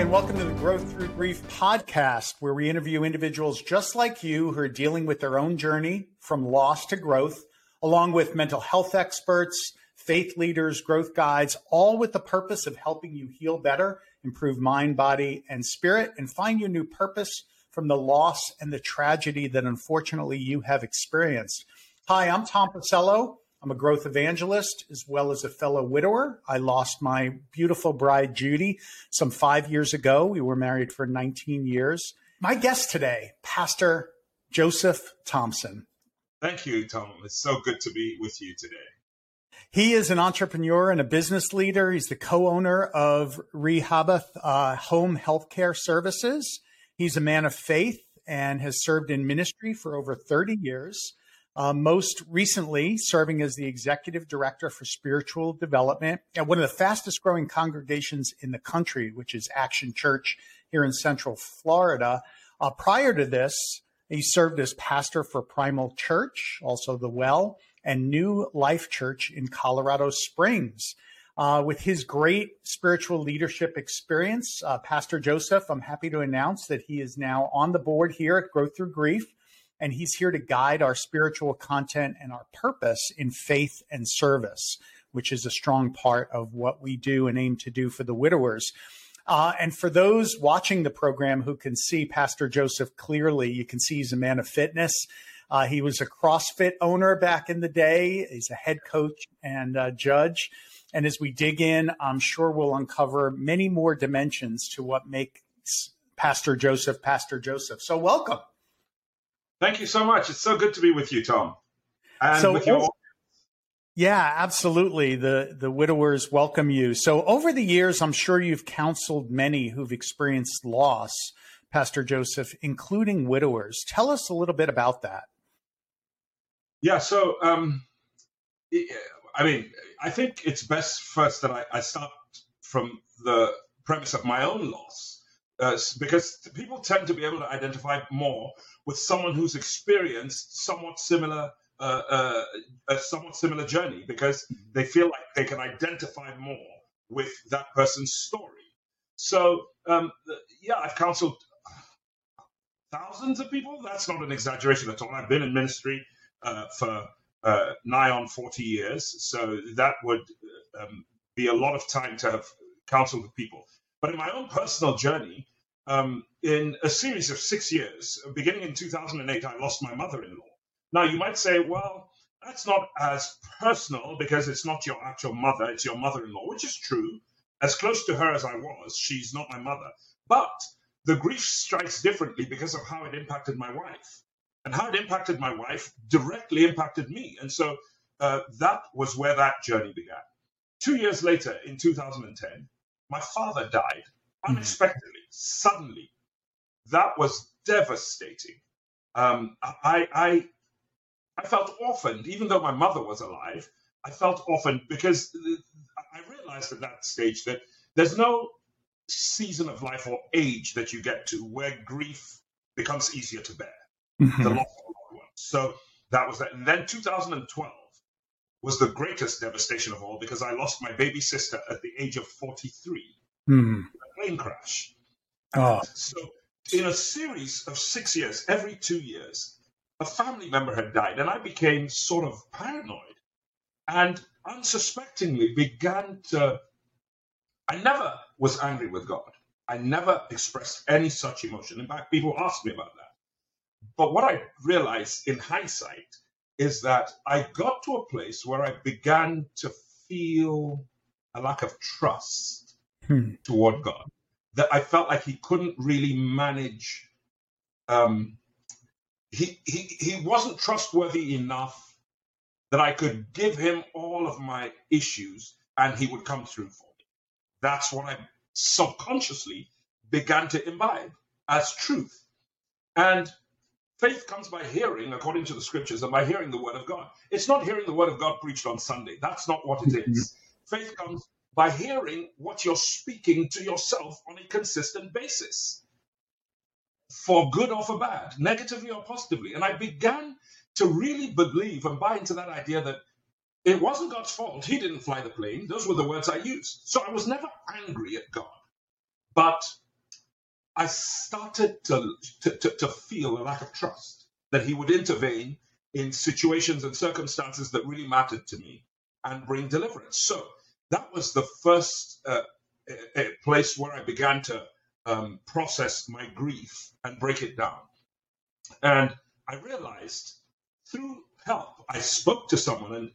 and welcome to the Growth Through Grief podcast, where we interview individuals just like you who are dealing with their own journey from loss to growth, along with mental health experts, faith leaders, growth guides, all with the purpose of helping you heal better, improve mind, body, and spirit, and find your new purpose from the loss and the tragedy that unfortunately you have experienced. Hi, I'm Tom Pacello. I'm a growth evangelist as well as a fellow widower. I lost my beautiful bride, Judy, some five years ago. We were married for 19 years. My guest today, Pastor Joseph Thompson. Thank you, Tom. It's so good to be with you today. He is an entrepreneur and a business leader. He's the co owner of Rehabath uh, Home Healthcare Services. He's a man of faith and has served in ministry for over 30 years uh, most recently serving as the executive director for spiritual development at one of the fastest growing congregations in the country, which is Action Church here in Central Florida. Uh, prior to this, he served as pastor for Primal Church, also the Well, and New Life Church in Colorado Springs. Uh, with his great spiritual leadership experience, uh, Pastor Joseph, I'm happy to announce that he is now on the board here at Growth Through Grief and he's here to guide our spiritual content and our purpose in faith and service, which is a strong part of what we do and aim to do for the widowers. Uh, and for those watching the program who can see Pastor Joseph clearly, you can see he's a man of fitness. Uh, he was a CrossFit owner back in the day. He's a head coach and judge. And as we dig in, I'm sure we'll uncover many more dimensions to what makes Pastor Joseph Pastor Joseph. So, welcome. Thank you so much. It's so good to be with you, Tom. And so, with your yeah, absolutely. The the widowers welcome you. So over the years, I'm sure you've counseled many who've experienced loss, Pastor Joseph, including widowers. Tell us a little bit about that. Yeah, so um, I mean, I think it's best first that I, I start from the premise of my own loss, uh, because people tend to be able to identify more with someone who's experienced somewhat similar uh, uh, a somewhat similar journey because they feel like they can identify more with that person's story. So um, yeah, I've counseled thousands of people. That's not an exaggeration at all. I've been in ministry uh, for uh, nigh on 40 years, so that would um, be a lot of time to have counseled people. But in my own personal journey, um, in a series of six years, beginning in 2008, I lost my mother in law. Now, you might say, well, that's not as personal because it's not your actual mother, it's your mother in law, which is true. As close to her as I was, she's not my mother. But the grief strikes differently because of how it impacted my wife. And how it impacted my wife directly impacted me. And so uh, that was where that journey began. Two years later, in 2010, my father died Mm-hmm. unexpectedly, suddenly. That was devastating. Um, I, I, I felt orphaned, even though my mother was alive. I felt orphaned because I realized at that stage that there's no season of life or age that you get to where grief becomes easier to bear. Mm-hmm. The loss of a loved one. So that was that. And then 2012 was the greatest devastation of all because I lost my baby sister at the age of 43 mm. a plane crash. Oh. So, in a series of six years, every two years, a family member had died, and I became sort of paranoid and unsuspectingly began to. I never was angry with God. I never expressed any such emotion. In fact, people asked me about that. But what I realized in hindsight is that I got to a place where I began to feel a lack of trust hmm. toward God. That I felt like he couldn't really manage. Um, he, he he wasn't trustworthy enough that I could give him all of my issues and he would come through for me. That's what I subconsciously began to imbibe as truth. And faith comes by hearing, according to the scriptures, and by hearing the word of God. It's not hearing the word of God preached on Sunday. That's not what it is. Mm-hmm. Faith comes by hearing what you're speaking to yourself on a consistent basis, for good or for bad, negatively or positively. And I began to really believe and buy into that idea that it wasn't God's fault. He didn't fly the plane. Those were the words I used. So I was never angry at God. But I started to, to, to, to feel a lack of trust that he would intervene in situations and circumstances that really mattered to me and bring deliverance. So that was the first uh, place where I began to um, process my grief and break it down. And I realized through help, I spoke to someone, and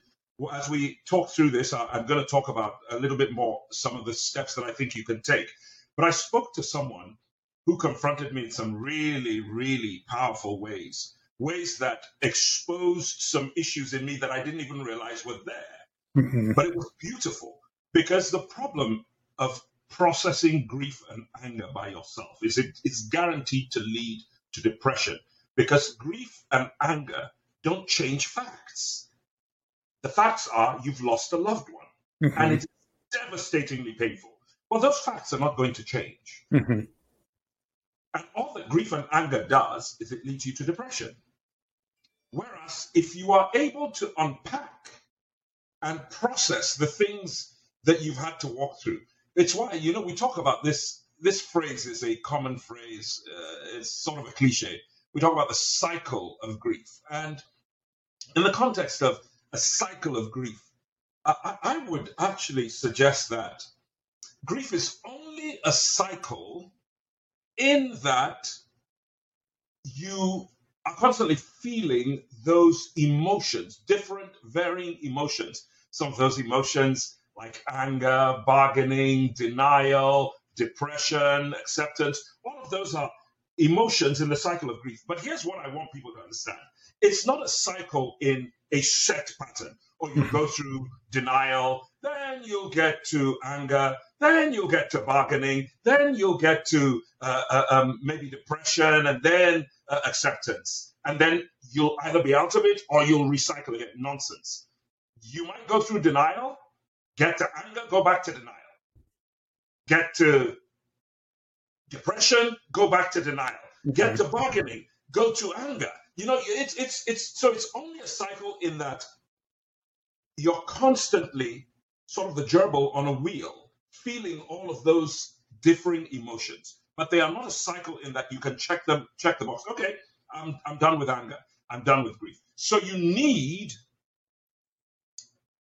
as we talk through this, I'm going to talk about a little bit more some of the steps that I think you can take. But I spoke to someone who confronted me in some really, really powerful ways, ways that exposed some issues in me that I didn't even realize were there. Mm-hmm. But it was beautiful because the problem of processing grief and anger by yourself is it, it's guaranteed to lead to depression because grief and anger don't change facts. The facts are you've lost a loved one mm-hmm. and it's devastatingly painful. Well, those facts are not going to change. Mm-hmm. And all that grief and anger does is it leads you to depression. Whereas if you are able to unpack and process the things that you've had to walk through, it's why you know we talk about this. This phrase is a common phrase. Uh, it's sort of a cliche. We talk about the cycle of grief, and in the context of a cycle of grief, I, I would actually suggest that grief is only a cycle in that you are constantly feeling those emotions, different, varying emotions. Some of those emotions like anger, bargaining, denial, depression, acceptance. All of those are emotions in the cycle of grief. But here's what I want people to understand it's not a cycle in a set pattern. Or you go through denial, then you'll get to anger, then you'll get to bargaining, then you'll get to uh, uh, um, maybe depression, and then uh, acceptance. And then you'll either be out of it or you'll recycle it. Nonsense. You might go through denial, Get to anger, go back to denial. Get to depression, go back to denial. Get to bargaining, go to anger. You know, it's it's it's so it's only a cycle in that you're constantly sort of the gerbil on a wheel, feeling all of those differing emotions. But they are not a cycle in that you can check them, check the box. Okay, I'm I'm done with anger. I'm done with grief. So you need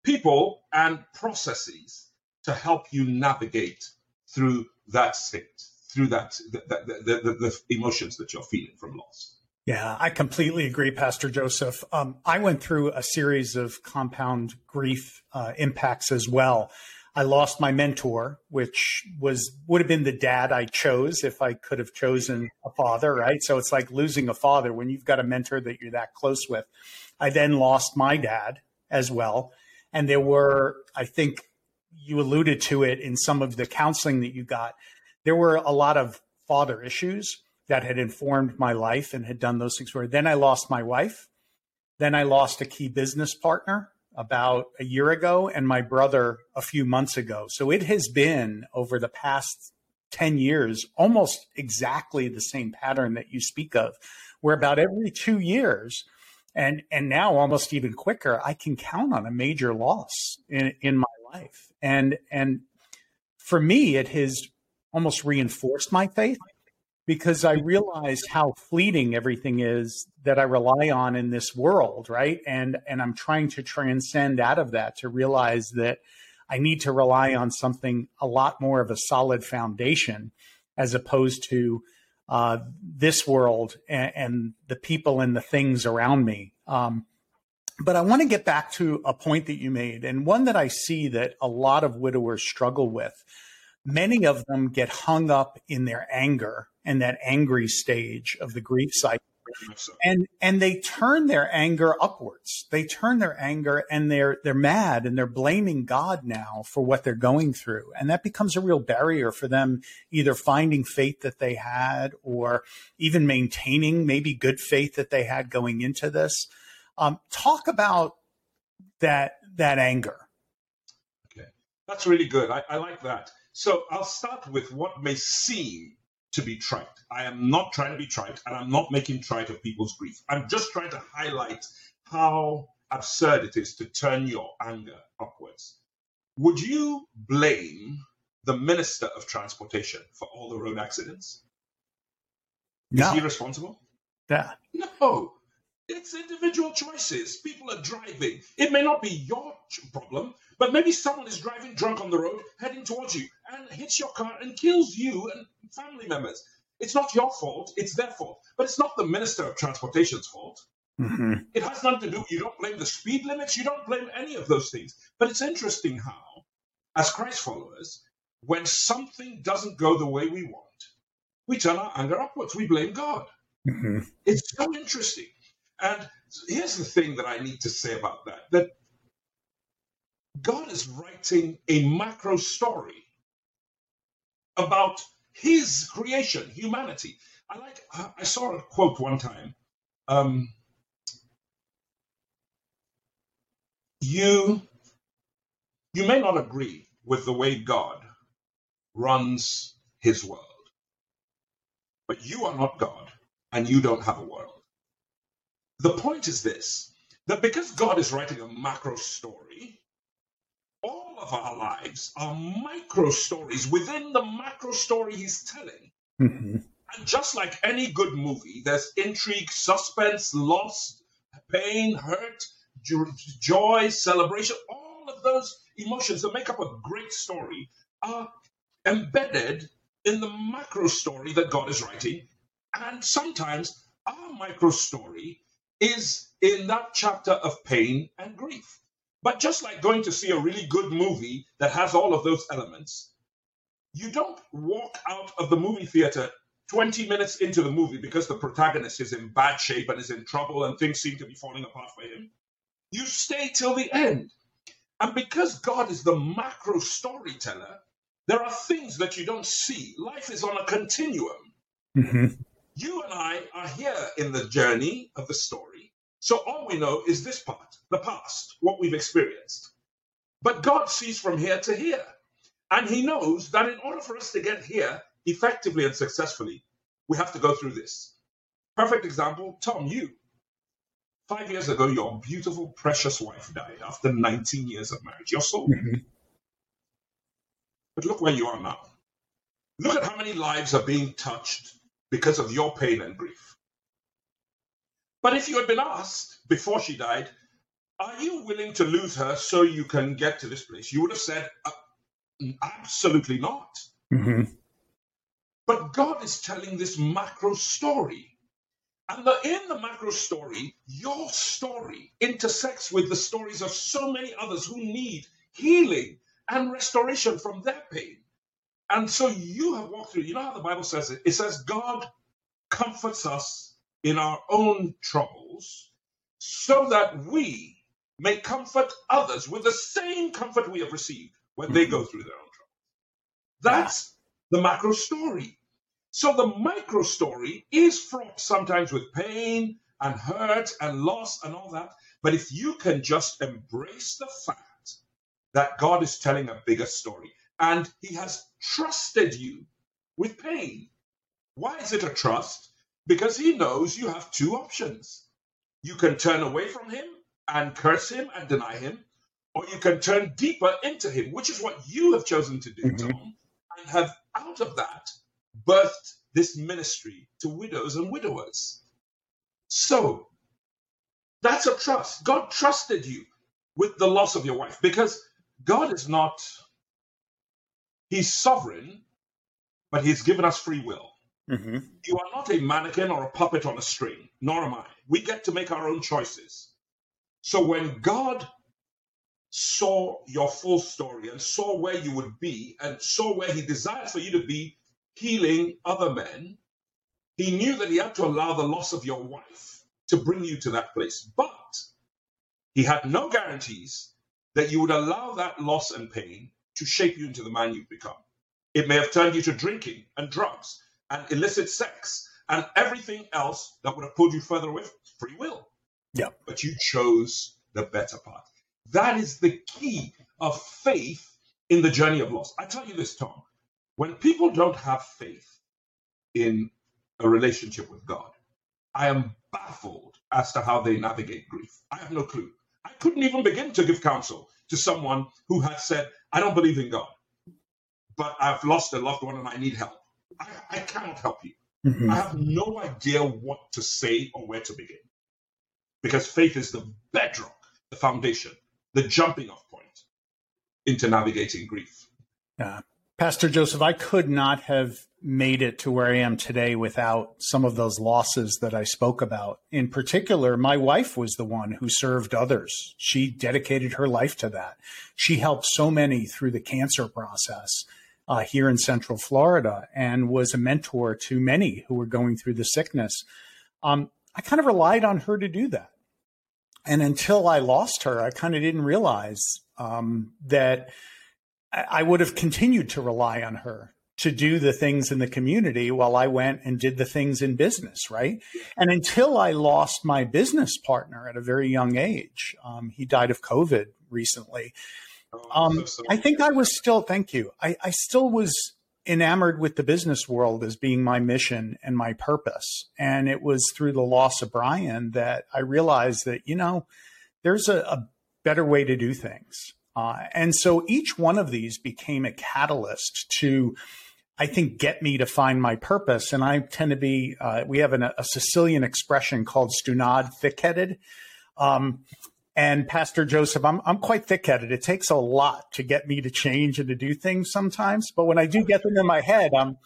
people and processes to help you navigate through that state, through that the, the, the, the emotions that you're feeling from loss. Yeah, I completely agree, Pastor Joseph. Um, I went through a series of compound grief uh, impacts as well. I lost my mentor, which was would have been the dad I chose if I could have chosen a father, right? So it's like losing a father when you've got a mentor that you're that close with. I then lost my dad as well. And there were, I think you alluded to it in some of the counseling that you got, there were a lot of father issues that had informed my life and had done those things where then I lost my wife. Then I lost a key business partner about a year ago and my brother a few months ago. So it has been over the past 10 years almost exactly the same pattern that you speak of, where about every two years, and and now almost even quicker i can count on a major loss in in my life and and for me it has almost reinforced my faith because i realized how fleeting everything is that i rely on in this world right and and i'm trying to transcend out of that to realize that i need to rely on something a lot more of a solid foundation as opposed to uh, this world and, and, the people and the things around me. Um, but I want to get back to a point that you made, and one that I see that a lot of widowers struggle with. Many of them get hung up in their anger and that angry stage of the grief cycle. And and they turn their anger upwards. They turn their anger and they're they're mad and they're blaming god now for what they're going through. And that becomes a real barrier for them either finding faith that they had or even maintaining maybe good faith that they had going into this. Um, talk about that that anger. Okay. That's really good. I, I like that. So i'll start with what may seem to be trite. I am not trying to be trite, and I'm not making trite of people's grief. I'm just trying to highlight how absurd it is to turn your anger upwards. Would you blame the Minister of Transportation for all the road accidents? No. Is he responsible? Yeah. No. It's individual choices. People are driving. It may not be your problem, but maybe someone is driving drunk on the road, heading towards you, and hits your car and kills you and family members. It's not your fault, it's their fault. But it's not the Minister of Transportation's fault. Mm-hmm. It has nothing to do, you don't blame the speed limits, you don't blame any of those things. But it's interesting how, as Christ followers, when something doesn't go the way we want, we turn our anger upwards. We blame God. Mm-hmm. It's so interesting. And here's the thing that I need to say about that that God is writing a macro story about his creation, humanity. I like I saw a quote one time. Um, you you may not agree with the way God runs his world. But you are not God and you don't have a world. The point is this that because God is writing a macro story, all of our lives are micro stories within the macro story he's telling. Mm-hmm. And just like any good movie, there's intrigue, suspense, loss, pain, hurt, joy, celebration, all of those emotions that make up a great story are embedded in the macro story that God is writing. And sometimes our micro story is in that chapter of pain and grief. But just like going to see a really good movie that has all of those elements, you don't walk out of the movie theater 20 minutes into the movie because the protagonist is in bad shape and is in trouble and things seem to be falling apart for him. You stay till the end. And because God is the macro storyteller, there are things that you don't see. Life is on a continuum. Mm-hmm. You and I are here in the journey of the story. So all we know is this part, the past, what we've experienced. But God sees from here to here. And He knows that in order for us to get here effectively and successfully, we have to go through this. Perfect example Tom, you. Five years ago, your beautiful, precious wife died after 19 years of marriage. Your soul. Mm-hmm. But look where you are now. Look at how many lives are being touched because of your pain and grief. But if you had been asked before she died, are you willing to lose her so you can get to this place? You would have said, uh, absolutely not. Mm-hmm. But God is telling this macro story. And the, in the macro story, your story intersects with the stories of so many others who need healing and restoration from their pain. And so you have walked through, you know how the Bible says it? It says God comforts us in our own troubles so that we may comfort others with the same comfort we have received when they go mm-hmm. through their own troubles. That's the macro story. So the micro story is fraught sometimes with pain and hurt and loss and all that. But if you can just embrace the fact that God is telling a bigger story and he has trusted you with pain. Why is it a trust? Because he knows you have two options. You can turn away from him and curse him and deny him, or you can turn deeper into him, which is what you have chosen to do, mm-hmm. Tom, and have out of that birthed this ministry to widows and widowers. So that's a trust. God trusted you with the loss of your wife because God is not, He's sovereign, but He's given us free will. Mm-hmm. You are not a mannequin or a puppet on a string, nor am I. We get to make our own choices. So when God saw your full story and saw where you would be and saw where He desired for you to be healing other men, He knew that He had to allow the loss of your wife to bring you to that place. But He had no guarantees that you would allow that loss and pain to shape you into the man you've become. It may have turned you to drinking and drugs and illicit sex and everything else that would have pulled you further away from free will. Yeah. But you chose the better path. That is the key of faith in the journey of loss. I tell you this, Tom, when people don't have faith in a relationship with God, I am baffled as to how they navigate grief. I have no clue. I couldn't even begin to give counsel to someone who had said, I don't believe in God, but I've lost a loved one and I need help. I, I cannot help you. mm-hmm. I have no idea what to say or where to begin. Because faith is the bedrock, the foundation, the jumping off point into navigating grief. Yeah. Pastor Joseph, I could not have made it to where I am today without some of those losses that I spoke about. In particular, my wife was the one who served others. She dedicated her life to that. She helped so many through the cancer process uh, here in Central Florida and was a mentor to many who were going through the sickness. Um, I kind of relied on her to do that. And until I lost her, I kind of didn't realize um, that I would have continued to rely on her to do the things in the community while I went and did the things in business, right? And until I lost my business partner at a very young age, um, he died of COVID recently. Oh, um, I think I was still, thank you. I, I still was enamored with the business world as being my mission and my purpose. And it was through the loss of Brian that I realized that, you know, there's a, a better way to do things. Uh, and so each one of these became a catalyst to, I think, get me to find my purpose. And I tend to be, uh, we have an, a Sicilian expression called stunad, thick headed. Um, and Pastor Joseph, I'm, I'm quite thick headed. It takes a lot to get me to change and to do things sometimes. But when I do get them in my head, I'm,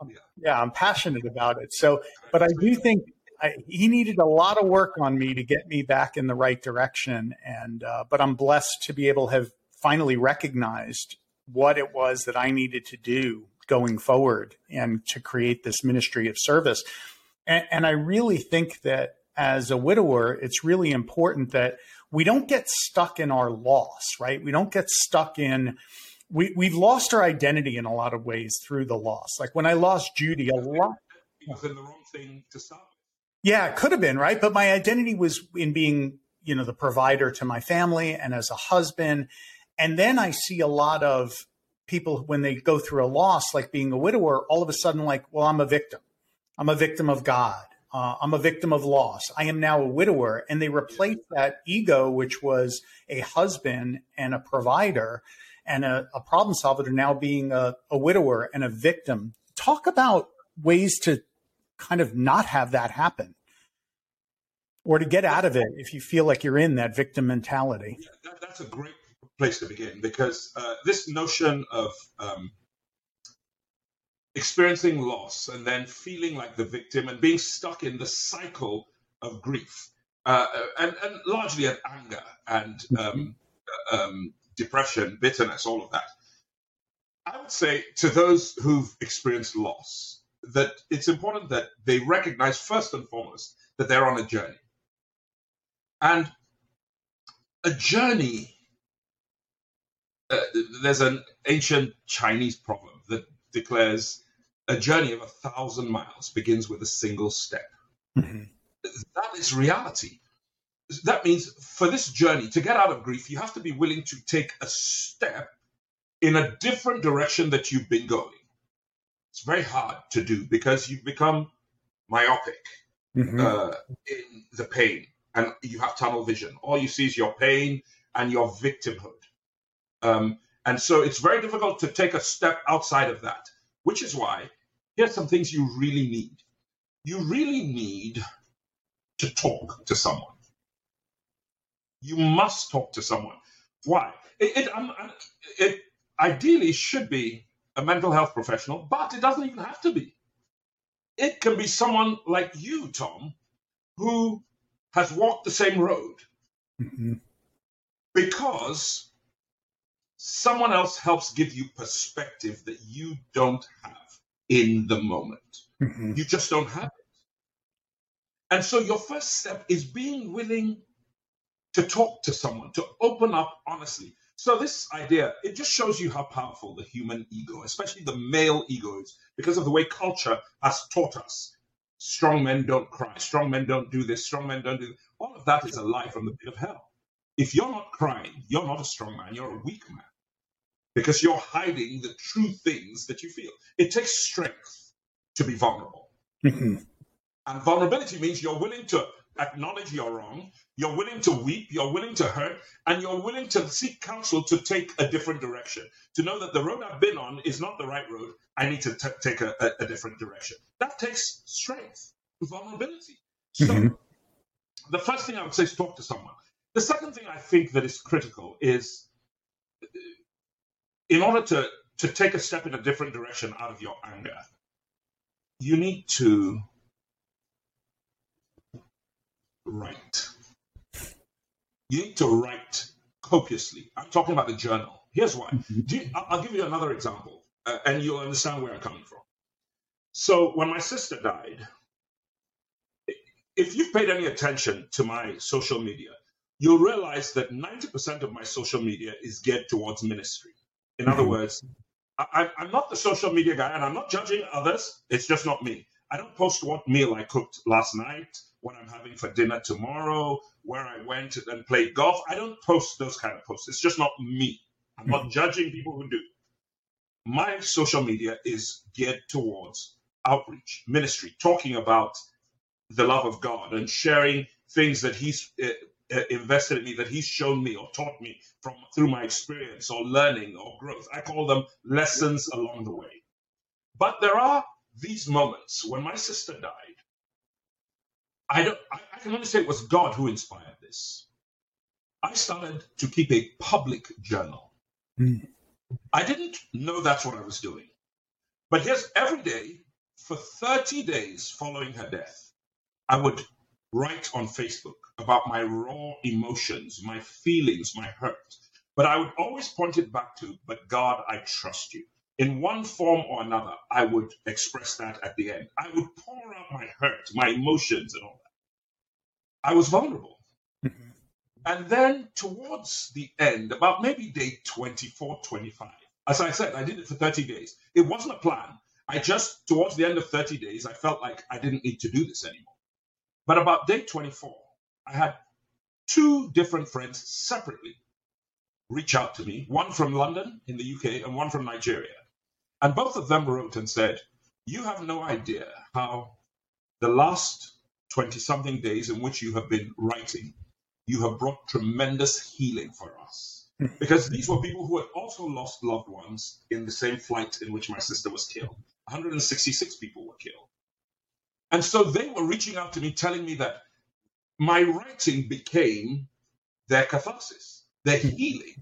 I'm yeah, I'm passionate about it. So, but I do think I, he needed a lot of work on me to get me back in the right direction. And uh, but I'm blessed to be able to have finally recognized what it was that I needed to do going forward and to create this ministry of service. And, and I really think that as a widower, it's really important that we don't get stuck in our loss, right? We don't get stuck in we we've lost our identity in a lot of ways through the loss. Like when I lost Judy, a lot. was in the wrong thing to stop. Yeah, it could have been, right? But my identity was in being, you know, the provider to my family and as a husband. And then I see a lot of people when they go through a loss, like being a widower, all of a sudden, like, well, I'm a victim. I'm a victim of God. Uh, I'm a victim of loss. I am now a widower. And they replace that ego, which was a husband and a provider and a, a problem solver, to now being a, a widower and a victim. Talk about ways to kind of not have that happen or to get out of it if you feel like you're in that victim mentality. Yeah, that, that's a great place to begin because uh, this notion of um, experiencing loss and then feeling like the victim and being stuck in the cycle of grief uh, and, and largely at anger and um, um, depression, bitterness, all of that. I would say to those who've experienced loss, that it's important that they recognize first and foremost that they're on a journey. And a journey, uh, there's an ancient Chinese proverb that declares a journey of a thousand miles begins with a single step. Mm-hmm. That is reality. That means for this journey, to get out of grief, you have to be willing to take a step in a different direction that you've been going. It's very hard to do because you've become myopic mm-hmm. uh, in the pain and you have tunnel vision. All you see is your pain and your victimhood. Um, and so it's very difficult to take a step outside of that, which is why here's some things you really need. You really need to talk to someone. You must talk to someone. Why? It, it, um, it ideally should be a mental health professional, but it doesn't even have to be. It can be someone like you, Tom, who has walked the same road mm-hmm. because someone else helps give you perspective that you don't have in the moment. Mm-hmm. You just don't have it. And so your first step is being willing to talk to someone, to open up honestly. So this idea, it just shows you how powerful the human ego, especially the male ego is, because of the way culture has taught us. Strong men don't cry, strong men don't do this, strong men don't do this. All of that is a lie from the pit of hell. If you're not crying, you're not a strong man, you're a weak man. Because you're hiding the true things that you feel. It takes strength to be vulnerable. Mm-hmm. And vulnerability means you're willing to acknowledge you're wrong. You're willing to weep. You're willing to hurt. And you're willing to seek counsel to take a different direction. To know that the road I've been on is not the right road. I need to t- take a, a, a, different direction. That takes strength, vulnerability. So, mm-hmm. the first thing I would say is talk to someone. The second thing I think that is critical is in order to, to take a step in a different direction out of your anger, you need to write. You need to write copiously. I'm talking about the journal. Here's why. Mm-hmm. You, I'll give you another example, uh, and you'll understand where I'm coming from. So, when my sister died, if you've paid any attention to my social media, you'll realize that 90% of my social media is geared towards ministry. In other mm-hmm. words, I, am not the social media guy and I'm not judging others. It's just not me. I don't post what meal I cooked last night, what I'm having for dinner tomorrow, where I went and played golf. I don't post those kind of posts. It's just not me. I'm not mm-hmm. judging people who do. My social media is geared towards outreach, ministry, talking about the love of God and sharing things that He's uh, invested in me that he's shown me or taught me from through my experience or learning or growth. I call them lessons along the way. But there are these moments when my sister died. I don't. I, I can only say it was God who inspired this. I started to keep a public journal. Mm. I didn't know that's what I was doing. But here's every day for 30 days following her death, I would write on Facebook about my raw emotions, my feelings, my hurt. But I would always point it back to, but God, I trust you. In one form or another, I would express that at the end. I would pour out my hurt, my emotions, and all that. I was vulnerable. Mm-hmm. And then towards the end, about maybe day 24, 25, as I said, I did it for 30 days. It wasn't a plan. I just, towards the end of 30 days, I felt like I didn't need to do this anymore. But about day 24, I had two different friends separately reach out to me, one from London in the UK and one from Nigeria. And both of them wrote and said, You have no idea how the last 20 something days in which you have been writing, you have brought tremendous healing for us. because these were people who had also lost loved ones in the same flight in which my sister was killed. 166 people were killed. And so they were reaching out to me, telling me that my writing became their catharsis, their hmm. healing,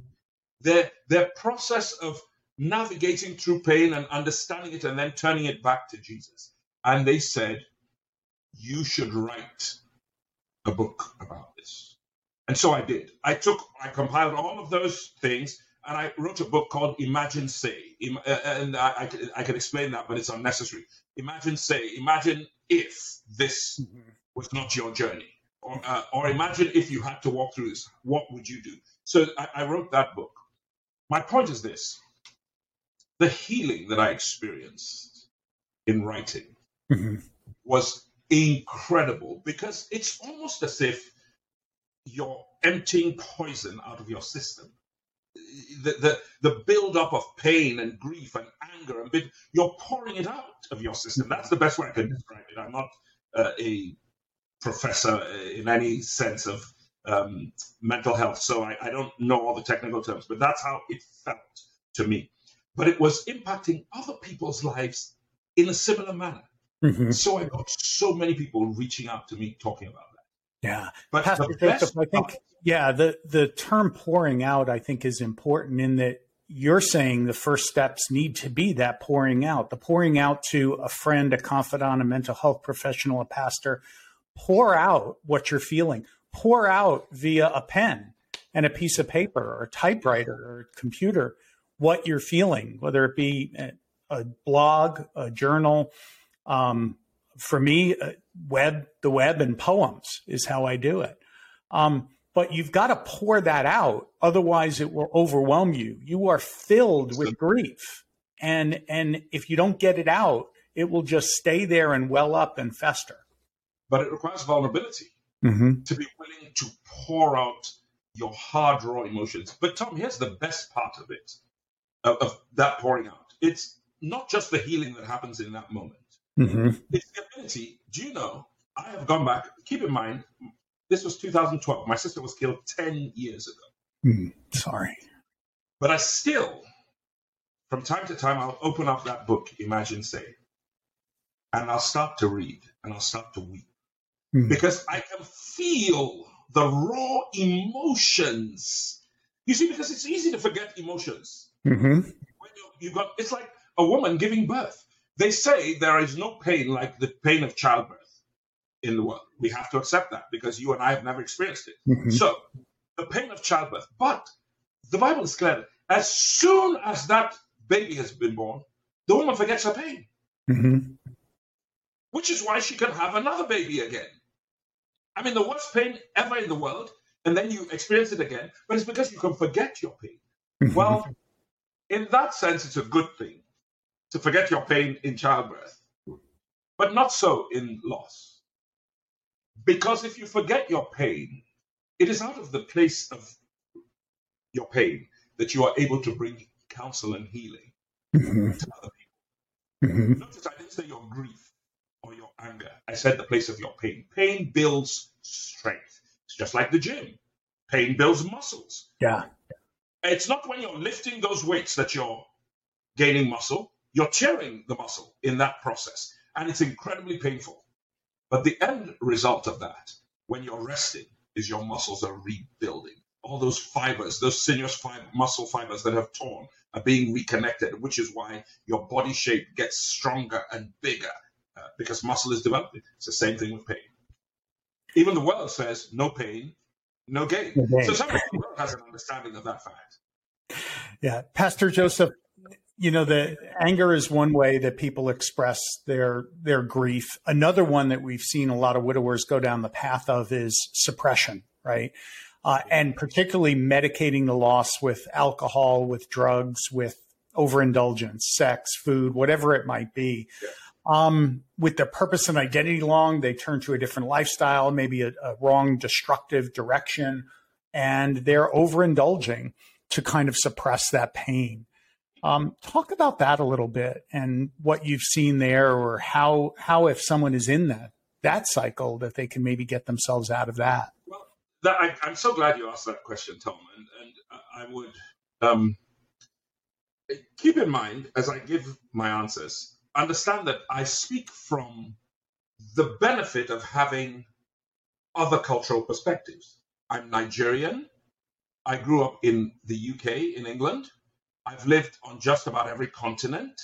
their, their process of navigating through pain and understanding it and then turning it back to Jesus. And they said, You should write a book about this. And so I did. I took, I compiled all of those things and I wrote a book called Imagine Say. Uh, and I, I, I can explain that, but it's unnecessary. Imagine Say. Imagine if this mm-hmm. was not your journey. Or, uh, or imagine if you had to walk through this, what would you do? So I, I wrote that book. My point is this the healing that I experienced in writing mm-hmm. was incredible because it's almost as if you're emptying poison out of your system. The, the, the build up of pain and grief and anger and bit, you're pouring it out of your system. That's the best way I can describe it. I'm not uh, a professor in any sense of um, mental health, so I, I, don't know all the technical terms, but that's how it felt to me. But it was impacting other people's lives in a similar manner. Mm-hmm. So I got so many people reaching out to me talking about that. Yeah, but Pastor Joseph, I think yeah the the term pouring out I think is important in that you're saying the first steps need to be that pouring out, the pouring out to a friend, a confidant, a mental health professional, a pastor. Pour out what you're feeling. Pour out via a pen and a piece of paper or a typewriter or a computer what you're feeling, whether it be a blog, a journal. Um, for me, web, the web and poems is how I do it. Um, but you've got to pour that out otherwise it will overwhelm you you are filled with grief and and if you don't get it out it will just stay there and well up and fester but it requires vulnerability mm-hmm. to be willing to pour out your hard raw emotions but tom here's the best part of it of, of that pouring out it's not just the healing that happens in that moment mm-hmm. it's the ability do you know I have gone back. Keep in mind, this was 2012. My sister was killed 10 years ago. Mm, sorry. But I still, from time to time, I'll open up that book, Imagine Say, and I'll start to read and I'll start to weep mm. because I can feel the raw emotions. You see, because it's easy to forget emotions. Mm-hmm. When you, you got, it's like a woman giving birth. They say there is no pain like the pain of childbirth in the world. We have to accept that because you and I have never experienced it. Mm-hmm. So, the pain of childbirth. But the Bible is clear. As soon as that baby has been born, the woman forgets her pain. Mm-hmm. Which is why she can have another baby again. I mean, the worst pain ever in the world, and then you experience it again, but it's because you can forget your pain. Mm-hmm. Well, in that sense, it's a good thing to forget your pain in childbirth, but not so in loss. Because if you forget your pain, it is out of the place of your pain that you are able to bring counsel and healing mm-hmm. to other people. Mm-hmm. Notice I didn't say your grief or your anger. I said the place of your pain. Pain builds strength. It's just like the gym. Pain builds muscles. Yeah. It's not when you're lifting those weights that you're gaining muscle. You're tearing the muscle in that process. And it's incredibly painful. But the end result of that, when you're resting, is your muscles are rebuilding. All those fibers, those sinuous fiber, muscle fibers that have torn, are being reconnected, which is why your body shape gets stronger and bigger uh, because muscle is developing. It's the same thing with pain. Even the world says no pain, no gain. No gain. So someone has an understanding of that fact. Yeah, Pastor Joseph, you know the anger is one way that people express their their grief. Another one that we've seen a lot of widowers go down the path of is suppression, right? Uh, and particularly medicating the loss with alcohol, with drugs, with overindulgence, sex, food, whatever it might be. Yeah um, with their purpose and identity long, they turn to a different lifestyle, maybe a, a wrong, destructive direction, and they're overindulging to kind of suppress that pain. Um, talk about that a little bit and what you've seen there, or how how if someone is in that that cycle that they can maybe get themselves out of that. Well, that, I, am so glad you asked that question, Tom, and, and I would um, keep in mind as I give my answers understand that I speak from the benefit of having other cultural perspectives. I'm Nigerian. I grew up in the UK, in England. I've lived on just about every continent,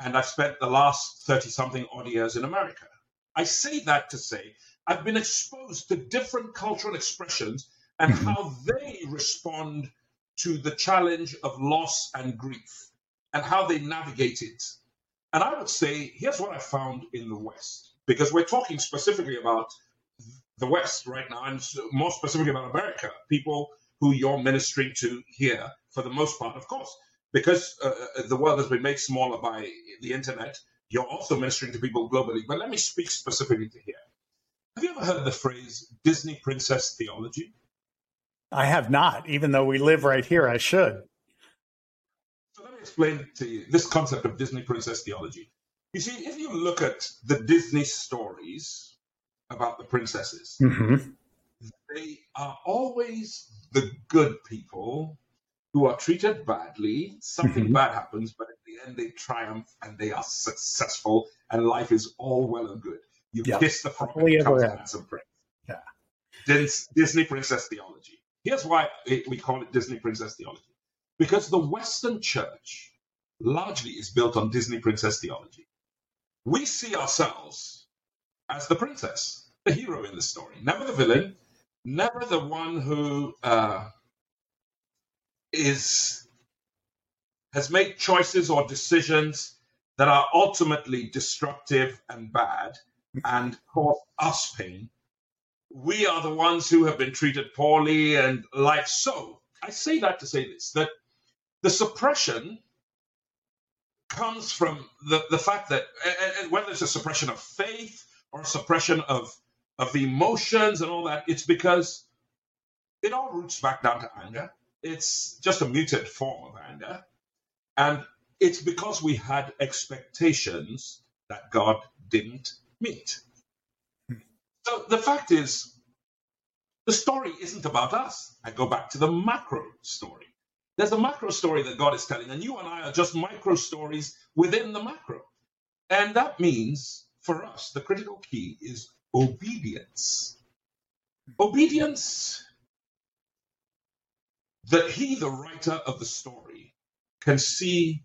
and I've spent the last 30 something odd years in America. I say that to say I've been exposed to different cultural expressions and mm-hmm. how they respond to the challenge of loss and grief and how they navigate it. And I would say, here's what I found in the West, because we're talking specifically about the West right now, and more specifically about America, people who you're ministering to here for the most part, of course, because uh, uh, the world has been made smaller by the internet. You're also ministering to people globally. But let me speak specifically to here. Have you ever heard the phrase Disney princess theology? I have not, even though we live right here, I should explain to you this concept of Disney princess theology. You see, if you look at the Disney stories about the princesses, mm-hmm. they are always the good people who are treated badly. Something mm-hmm. bad happens, but at the end they triumph and they are successful, and life is all well and good. You yep. kiss the frog and comes handsome prince. Yeah. Disney princess theology. Here's why we call it Disney princess theology because the Western church largely is built on Disney princess theology. We see ourselves as the princess, the hero in the story, never the villain, never the one who uh, is has made choices or decisions that are ultimately destructive and bad and cause us pain. We are the ones who have been treated poorly and life. So I say that to say this that the suppression comes from the, the fact that and, and whether it's a suppression of faith or suppression of of emotions and all that, it's because it all roots back down to anger. It's just a muted form of anger. And it's because we had expectations that God didn't meet. So the fact is, the story isn't about us. I go back to the macro story. There's a macro story that God is telling, and you and I are just micro stories within the macro. And that means for us, the critical key is obedience. Obedience that he, the writer of the story, can see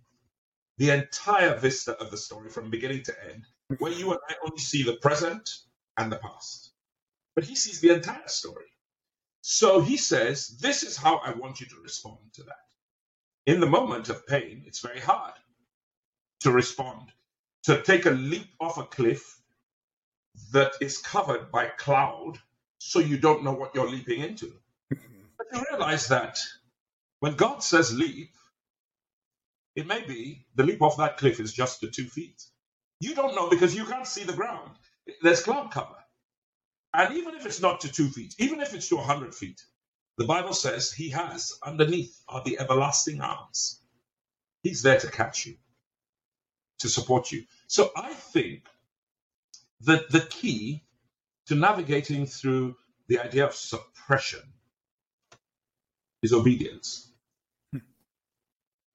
the entire vista of the story from beginning to end, where you and I only see the present and the past. But he sees the entire story. So he says, This is how I want you to respond to that. In the moment of pain, it's very hard to respond, to take a leap off a cliff that is covered by cloud so you don't know what you're leaping into. Mm-hmm. But you realize that when God says leap, it may be the leap off that cliff is just the two feet. You don't know because you can't see the ground. There's cloud cover. And even if it's not to two feet, even if it's to a hundred feet, the Bible says he has underneath are the everlasting arms. He's there to catch you, to support you. So I think that the key to navigating through the idea of suppression is obedience. Hmm.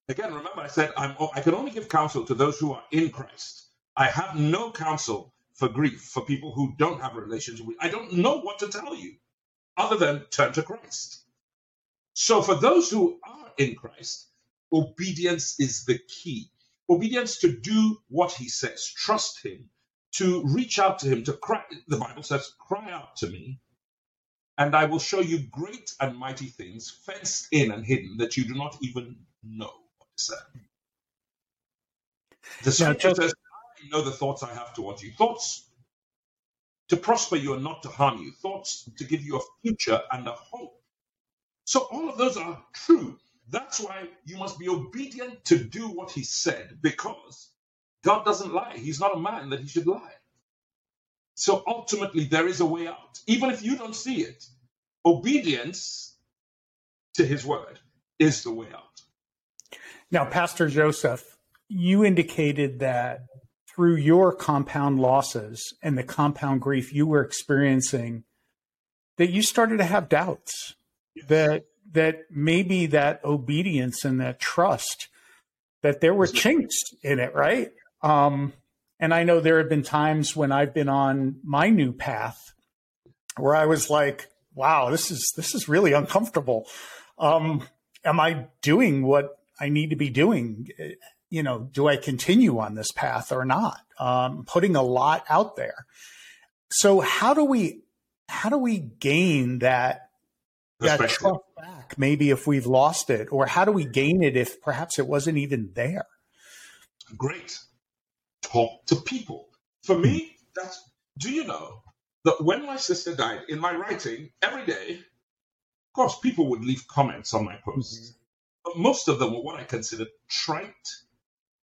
Again, remember I said I'm, I can only give counsel to those who are in Christ. I have no counsel for grief for people who don't have a relationship with. I don't know what to tell you other than turn to Christ. So for those who are in Christ, obedience is the key. Obedience to do what he says, trust him, to reach out to him, to cry. The Bible says, cry out to me, and I will show you great and mighty things fenced in and hidden that you do not even know what to say. The scripture says, I know the thoughts I have towards you. Thoughts to prosper you and not to harm you. Thoughts to give you a future and a hope. So all of those are true. That's why you must be obedient to do what he said, because God doesn't lie. He's not a man that he should lie. So ultimately, there is a way out. Even if you don't see it, obedience to his word is the way out. Now, Pastor Joseph, you indicated that through your compound losses and the compound grief you were experiencing that you started to have doubts that that maybe that obedience and that trust that there were chinks in it right? Um, and i know there have been times when i've been on my new path where i was like wow this is this is really uncomfortable. Um, am i doing what i need to be doing you know, do I continue on this path or not? Um, putting a lot out there. So how do we how do we gain that that trust back? Maybe if we've lost it, or how do we gain it if perhaps it wasn't even there? Great. Talk to people. For me, that's do you know that when my sister died, in my writing every day, of course, people would leave comments on my posts. Mm-hmm. But most of them were what I considered trite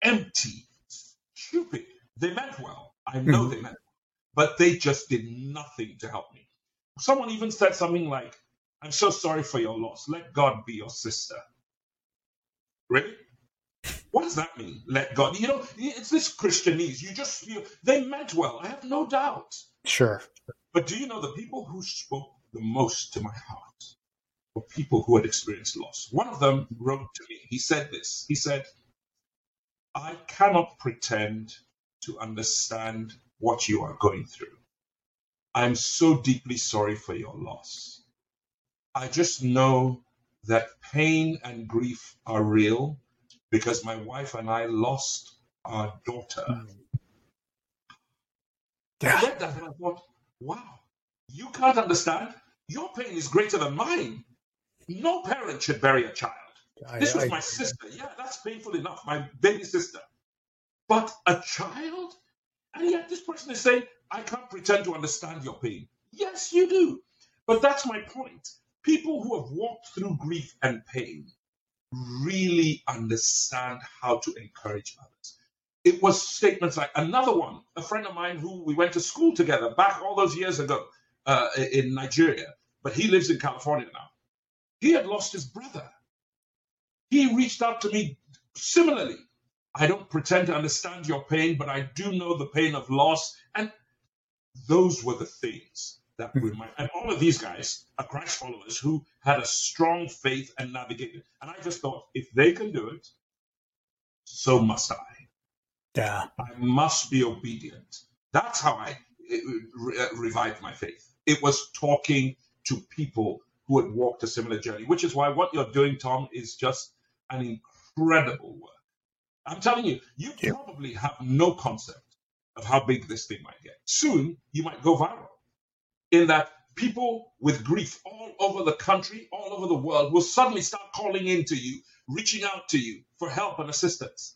empty, stupid. They meant well. I know mm-hmm. they meant well, but they just did nothing to help me. Someone even said something like, I'm so sorry for your loss. Let God be your sister. Really? What does that mean? Let God. You know, it's this Christianese. You just feel they meant well. I have no doubt. Sure. But do you know the people who spoke the most to my heart were people who had experienced loss? One of them wrote to me. He said this. He said, I cannot pretend to understand what you are going through. I'm so deeply sorry for your loss. I just know that pain and grief are real because my wife and I lost our daughter. Yeah. I read that and I thought, wow, you can't understand. Your pain is greater than mine. No parent should bury a child. I, this was I, my sister. Yeah, that's painful enough. My baby sister. But a child? And yet this person is saying, I can't pretend to understand your pain. Yes, you do. But that's my point. People who have walked through grief and pain really understand how to encourage others. It was statements like another one, a friend of mine who we went to school together back all those years ago uh, in Nigeria, but he lives in California now. He had lost his brother he reached out to me similarly. I don't pretend to understand your pain, but I do know the pain of loss. And those were the things that remind, and all of these guys are Christ followers who had a strong faith and navigated. And I just thought, if they can do it, so must I. Yeah. I must be obedient. That's how I uh, revived my faith. It was talking to people who had walked a similar journey, which is why what you're doing, Tom, is just an incredible work. I'm telling you, you yeah. probably have no concept of how big this thing might get. Soon, you might go viral in that people with grief all over the country, all over the world will suddenly start calling in to you, reaching out to you for help and assistance.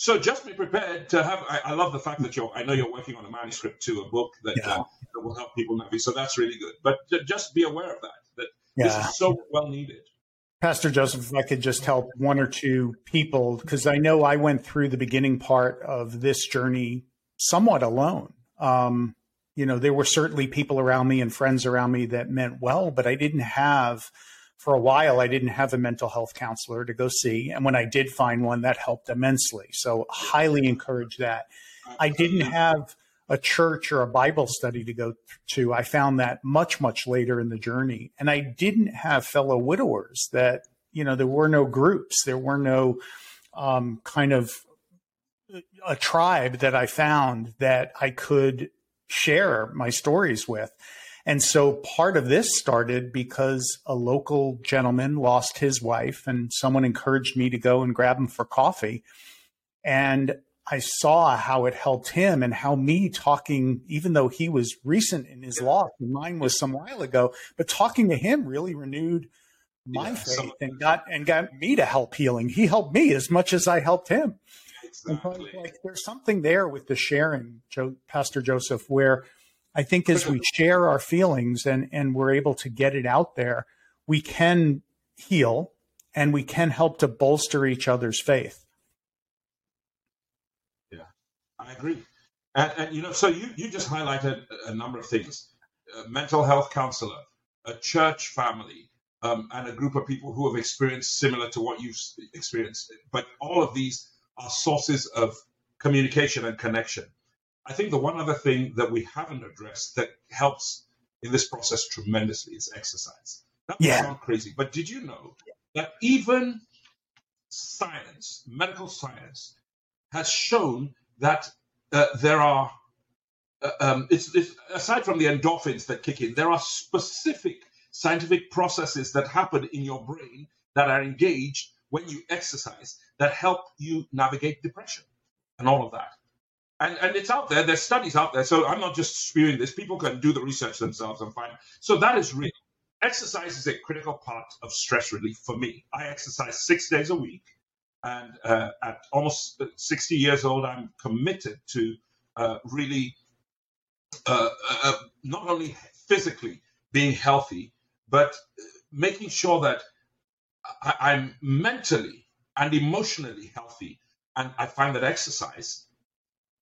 So just be prepared to have. I, I, love the fact that you're. I know you're working on a manuscript to a book that, yeah. uh, that will help people navigate. So that's really good. But just be aware of that. That yeah. this is so well needed. Pastor Joseph, if I could just help one or two people, because I know I went through the beginning part of this journey somewhat alone. Um, you know, there were certainly people around me and friends around me that meant well, but I didn't have for a while, I didn't have a mental health counselor to go see. And when I did find one, that helped immensely. So, highly encourage that. I didn't have a church or a Bible study to go to. I found that much, much later in the journey. And I didn't have fellow widowers that, you know, there were no groups, there were no um, kind of a tribe that I found that I could share my stories with. And so part of this started because a local gentleman lost his wife and someone encouraged me to go and grab him for coffee. And I saw how it helped him and how me talking, even though he was recent in his loss, mine was some while ago, but talking to him really renewed my yeah, faith and got and got me to help healing. He helped me as much as I helped him. Exactly. Like, there's something there with the sharing, Joe, Pastor Joseph, where I think as we share our feelings and, and we're able to get it out there, we can heal and we can help to bolster each other's faith. Yeah, I agree. And, and you know, so you, you just highlighted a number of things a mental health counselor, a church family, um, and a group of people who have experienced similar to what you've experienced. But all of these are sources of communication and connection. I think the one other thing that we haven't addressed that helps in this process tremendously is exercise. That yeah. sound crazy, but did you know that even science, medical science, has shown that uh, there are, uh, um, it's, it's, aside from the endorphins that kick in, there are specific scientific processes that happen in your brain that are engaged when you exercise that help you navigate depression and all of that and and it's out there. There's studies out there. So I'm not just spewing this. People can do the research themselves and find. So that is real. Exercise is a critical part of stress relief for me. I exercise six days a week, and uh, at almost 60 years old, I'm committed to uh, really uh, uh, uh not only physically being healthy, but making sure that I, I'm mentally and emotionally healthy. And I find that exercise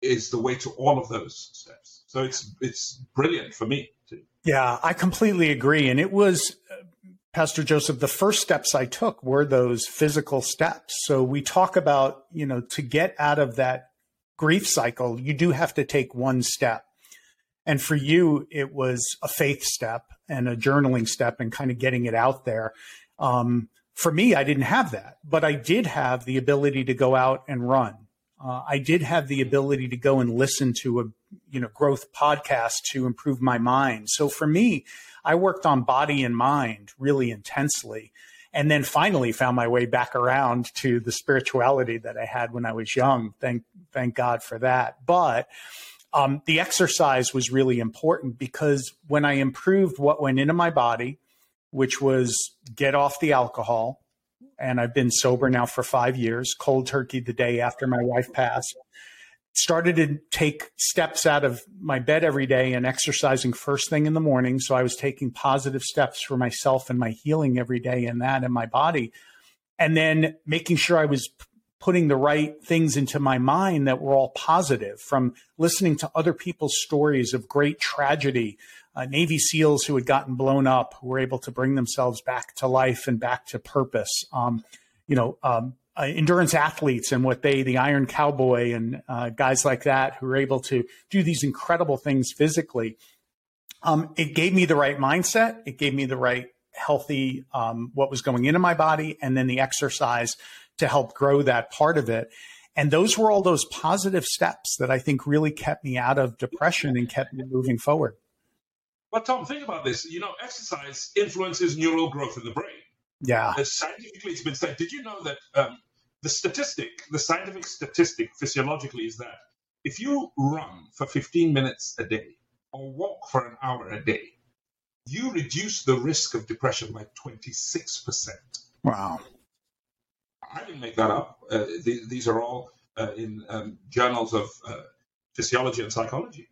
is the way to all of those steps. So it's it's brilliant for me. Too. Yeah, I completely agree. And it was, uh, Pastor Joseph, the first steps I took were those physical steps. So we talk about, you know, to get out of that grief cycle, you do have to take one step. And for you, it was a faith step and a journaling step and kind of getting it out there. Um, for me, I didn't have that, but I did have the ability to go out and run uh, I did have the ability to go and listen to a you know growth podcast to improve my mind. So for me, I worked on body and mind really intensely, and then finally found my way back around to the spirituality that I had when I was young. Thank thank God for that. But um, the exercise was really important because when I improved what went into my body, which was get off the alcohol, and I've been sober now for five years, cold turkey the day after my wife passed. Started to take steps out of my bed every day and exercising first thing in the morning. So I was taking positive steps for myself and my healing every day in that and my body. And then making sure I was putting the right things into my mind that were all positive from listening to other people's stories of great tragedy uh, Navy SEALs who had gotten blown up were able to bring themselves back to life and back to purpose. Um, you know, um, uh, endurance athletes and what they, the Iron Cowboy and uh, guys like that who are able to do these incredible things physically. Um, it gave me the right mindset. It gave me the right healthy, um, what was going into my body, and then the exercise to help grow that part of it. And those were all those positive steps that I think really kept me out of depression and kept me moving forward. But Tom, think about this. You know, exercise influences neural growth in the brain. Yeah. As scientifically, it's been said. Did you know that um, the statistic, the scientific statistic physiologically is that if you run for 15 minutes a day or walk for an hour a day, you reduce the risk of depression by 26%. Wow. I didn't make that up. Uh, th- these are all uh, in um, journals of uh, physiology and psychology.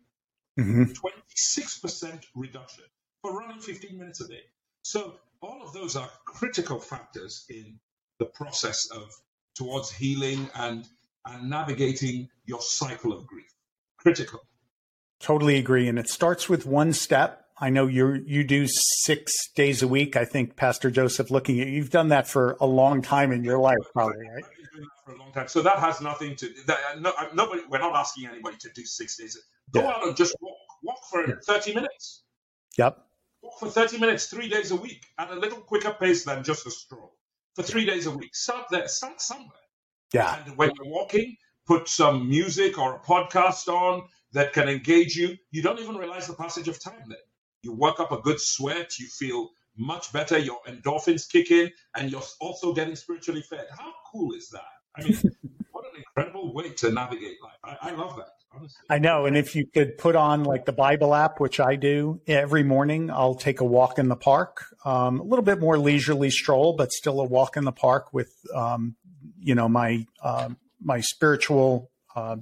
Mm-hmm. 26% reduction for running 15 minutes a day. So all of those are critical factors in the process of towards healing and and navigating your cycle of grief. Critical. Totally agree. And it starts with one step. I know you you do six days a week. I think Pastor Joseph, looking at you, you've done that for a long time in your life, probably, right? For a long time. So that has nothing to. That, no, nobody. We're not asking anybody to do six days. Go yeah. out and just walk. Walk for yeah. thirty minutes. Yep. Walk for thirty minutes, three days a week, at a little quicker pace than just a stroll. For three days a week. Start there. Start somewhere. Yeah. And when you're walking, put some music or a podcast on that can engage you. You don't even realize the passage of time then. You work up a good sweat, you feel much better, your endorphins kick in, and you're also getting spiritually fed. How cool is that? I mean, what an incredible way to navigate life. I, I love that. Honestly. I know. And if you could put on like the Bible app, which I do every morning, I'll take a walk in the park, um, a little bit more leisurely stroll, but still a walk in the park with um, you know my uh, my spiritual uh,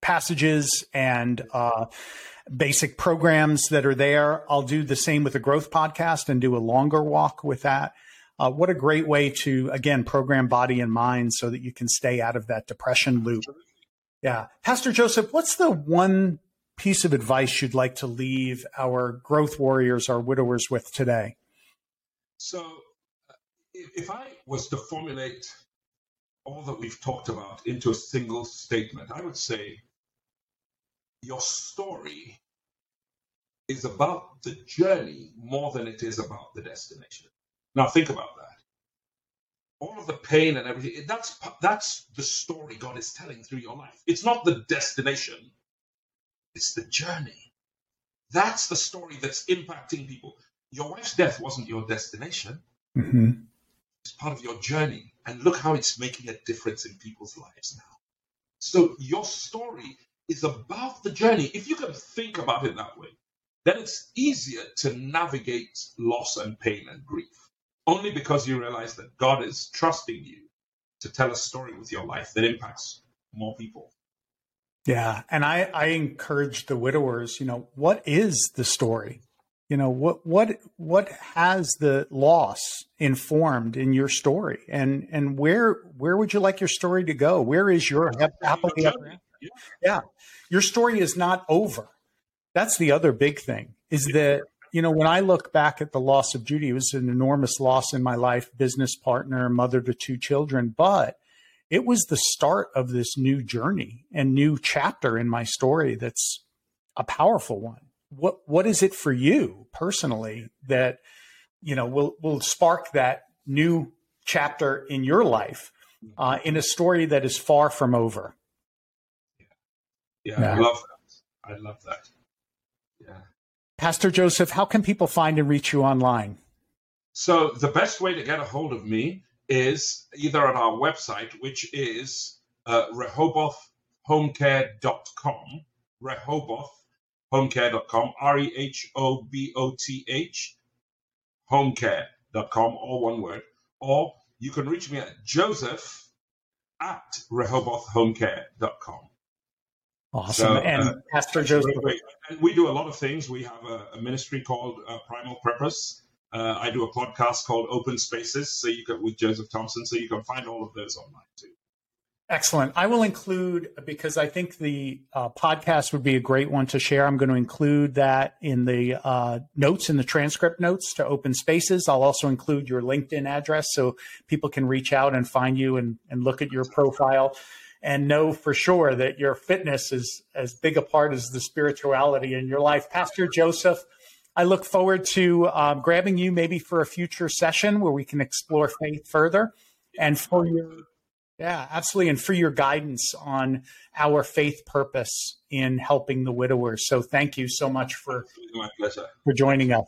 passages and uh, basic programs that are there. I'll do the same with the growth podcast and do a longer walk with that. Uh, what a great way to again program body and mind so that you can stay out of that depression loop. Yeah, Pastor Joseph, what's the one piece of advice you'd like to leave our growth warriors, our widowers with today? So if I was to formulate all that we've talked about into a single statement, I would say your story is about the journey more than it is about the destination. Now think about that. All of the pain and everything, that's that's the story God is telling through your life. It's not the destination, it's the journey. That's the story that's impacting people. Your wife's death wasn't your destination. Mm-hmm. It's part of your journey. And look how it's making a difference in people's lives now. So your story is about the journey. If you can think about it that way, then it's easier to navigate loss and pain and grief. Only because you realize that God is trusting you to tell a story with your life that impacts more people. Yeah. And I, I encourage the widowers, you know, what is the story? you know what what what has the loss informed in your story and and where where would you like your story to go where is your happily ever yeah. Your story is not over. That's the other big thing is that you know when i look back at the loss of judy it was an enormous loss in my life business partner mother to two children but it was the start of this new journey and new chapter in my story that's a powerful one. What what is it for you personally that you know will will spark that new chapter in your life uh, in a story that is far from over yeah. yeah, I love that. I love that. Yeah. Pastor Joseph, how can people find and reach you online? So the best way to get a hold of me is either on our website, which is uh, rehobothhomecare.com, Rehoboth homecare.com, R E H O B O T H, homecare.com, all one word. Or you can reach me at joseph at rehobothhomecare.com. Awesome. So, and uh, Pastor Joseph. And we do a lot of things. We have a, a ministry called uh, Primal Purpose. Uh, I do a podcast called Open Spaces, so you can with Joseph Thompson, so you can find all of those online too. Excellent. I will include because I think the uh, podcast would be a great one to share. I'm going to include that in the uh, notes in the transcript notes to open spaces. I'll also include your LinkedIn address so people can reach out and find you and, and look at your profile. And know for sure that your fitness is as big a part as the spirituality in your life. Pastor Joseph, I look forward to um, grabbing you maybe for a future session where we can explore faith further and for your yeah, absolutely. And for your guidance on our faith purpose in helping the widowers. So thank you so much for, for joining us.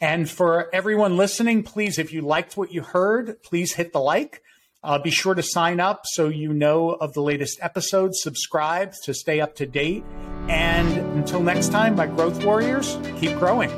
And for everyone listening, please, if you liked what you heard, please hit the like. Uh, be sure to sign up so you know of the latest episodes. Subscribe to stay up to date. And until next time, my growth warriors, keep growing.